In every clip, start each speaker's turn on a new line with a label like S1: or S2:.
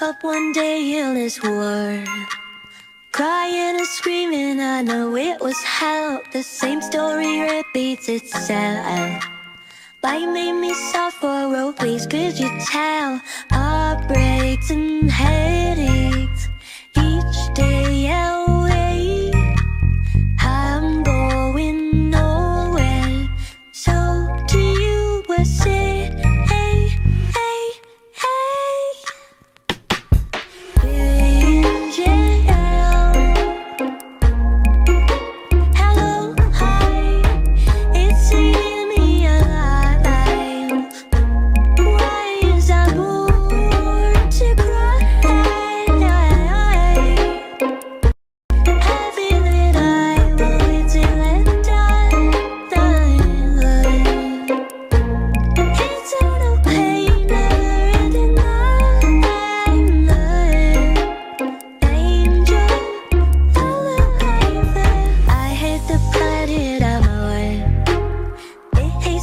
S1: Wake up one day in this war. Crying and screaming, I know it was hell. The same story repeats itself. Life made me soft for a weeks, could you tell? Heartbreaks and headaches Each day away. I'm going nowhere. So do you,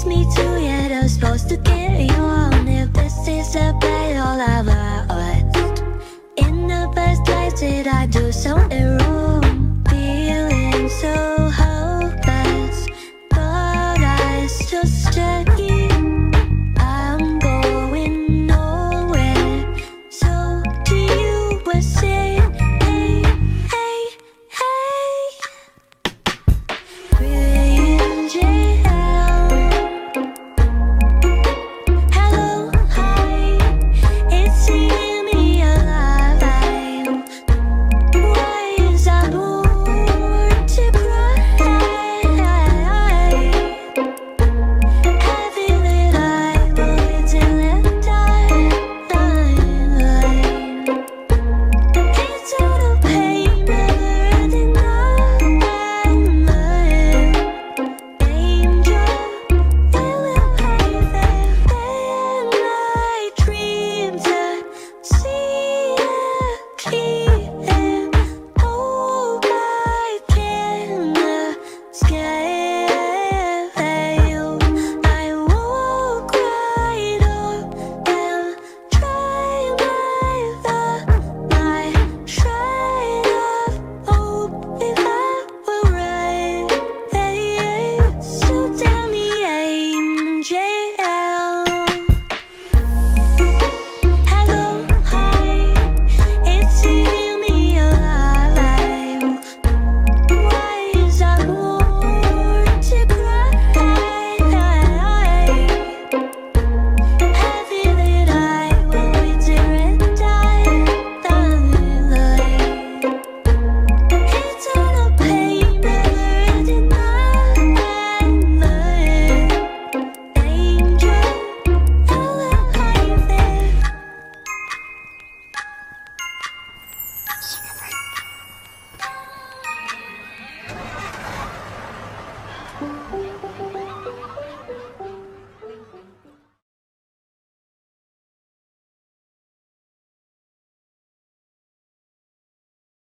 S1: me to Yeah, I'm supposed to get you on if this is a battle of ours. In the first place, did I do something wrong? Feeling so hopeless, but I still stand.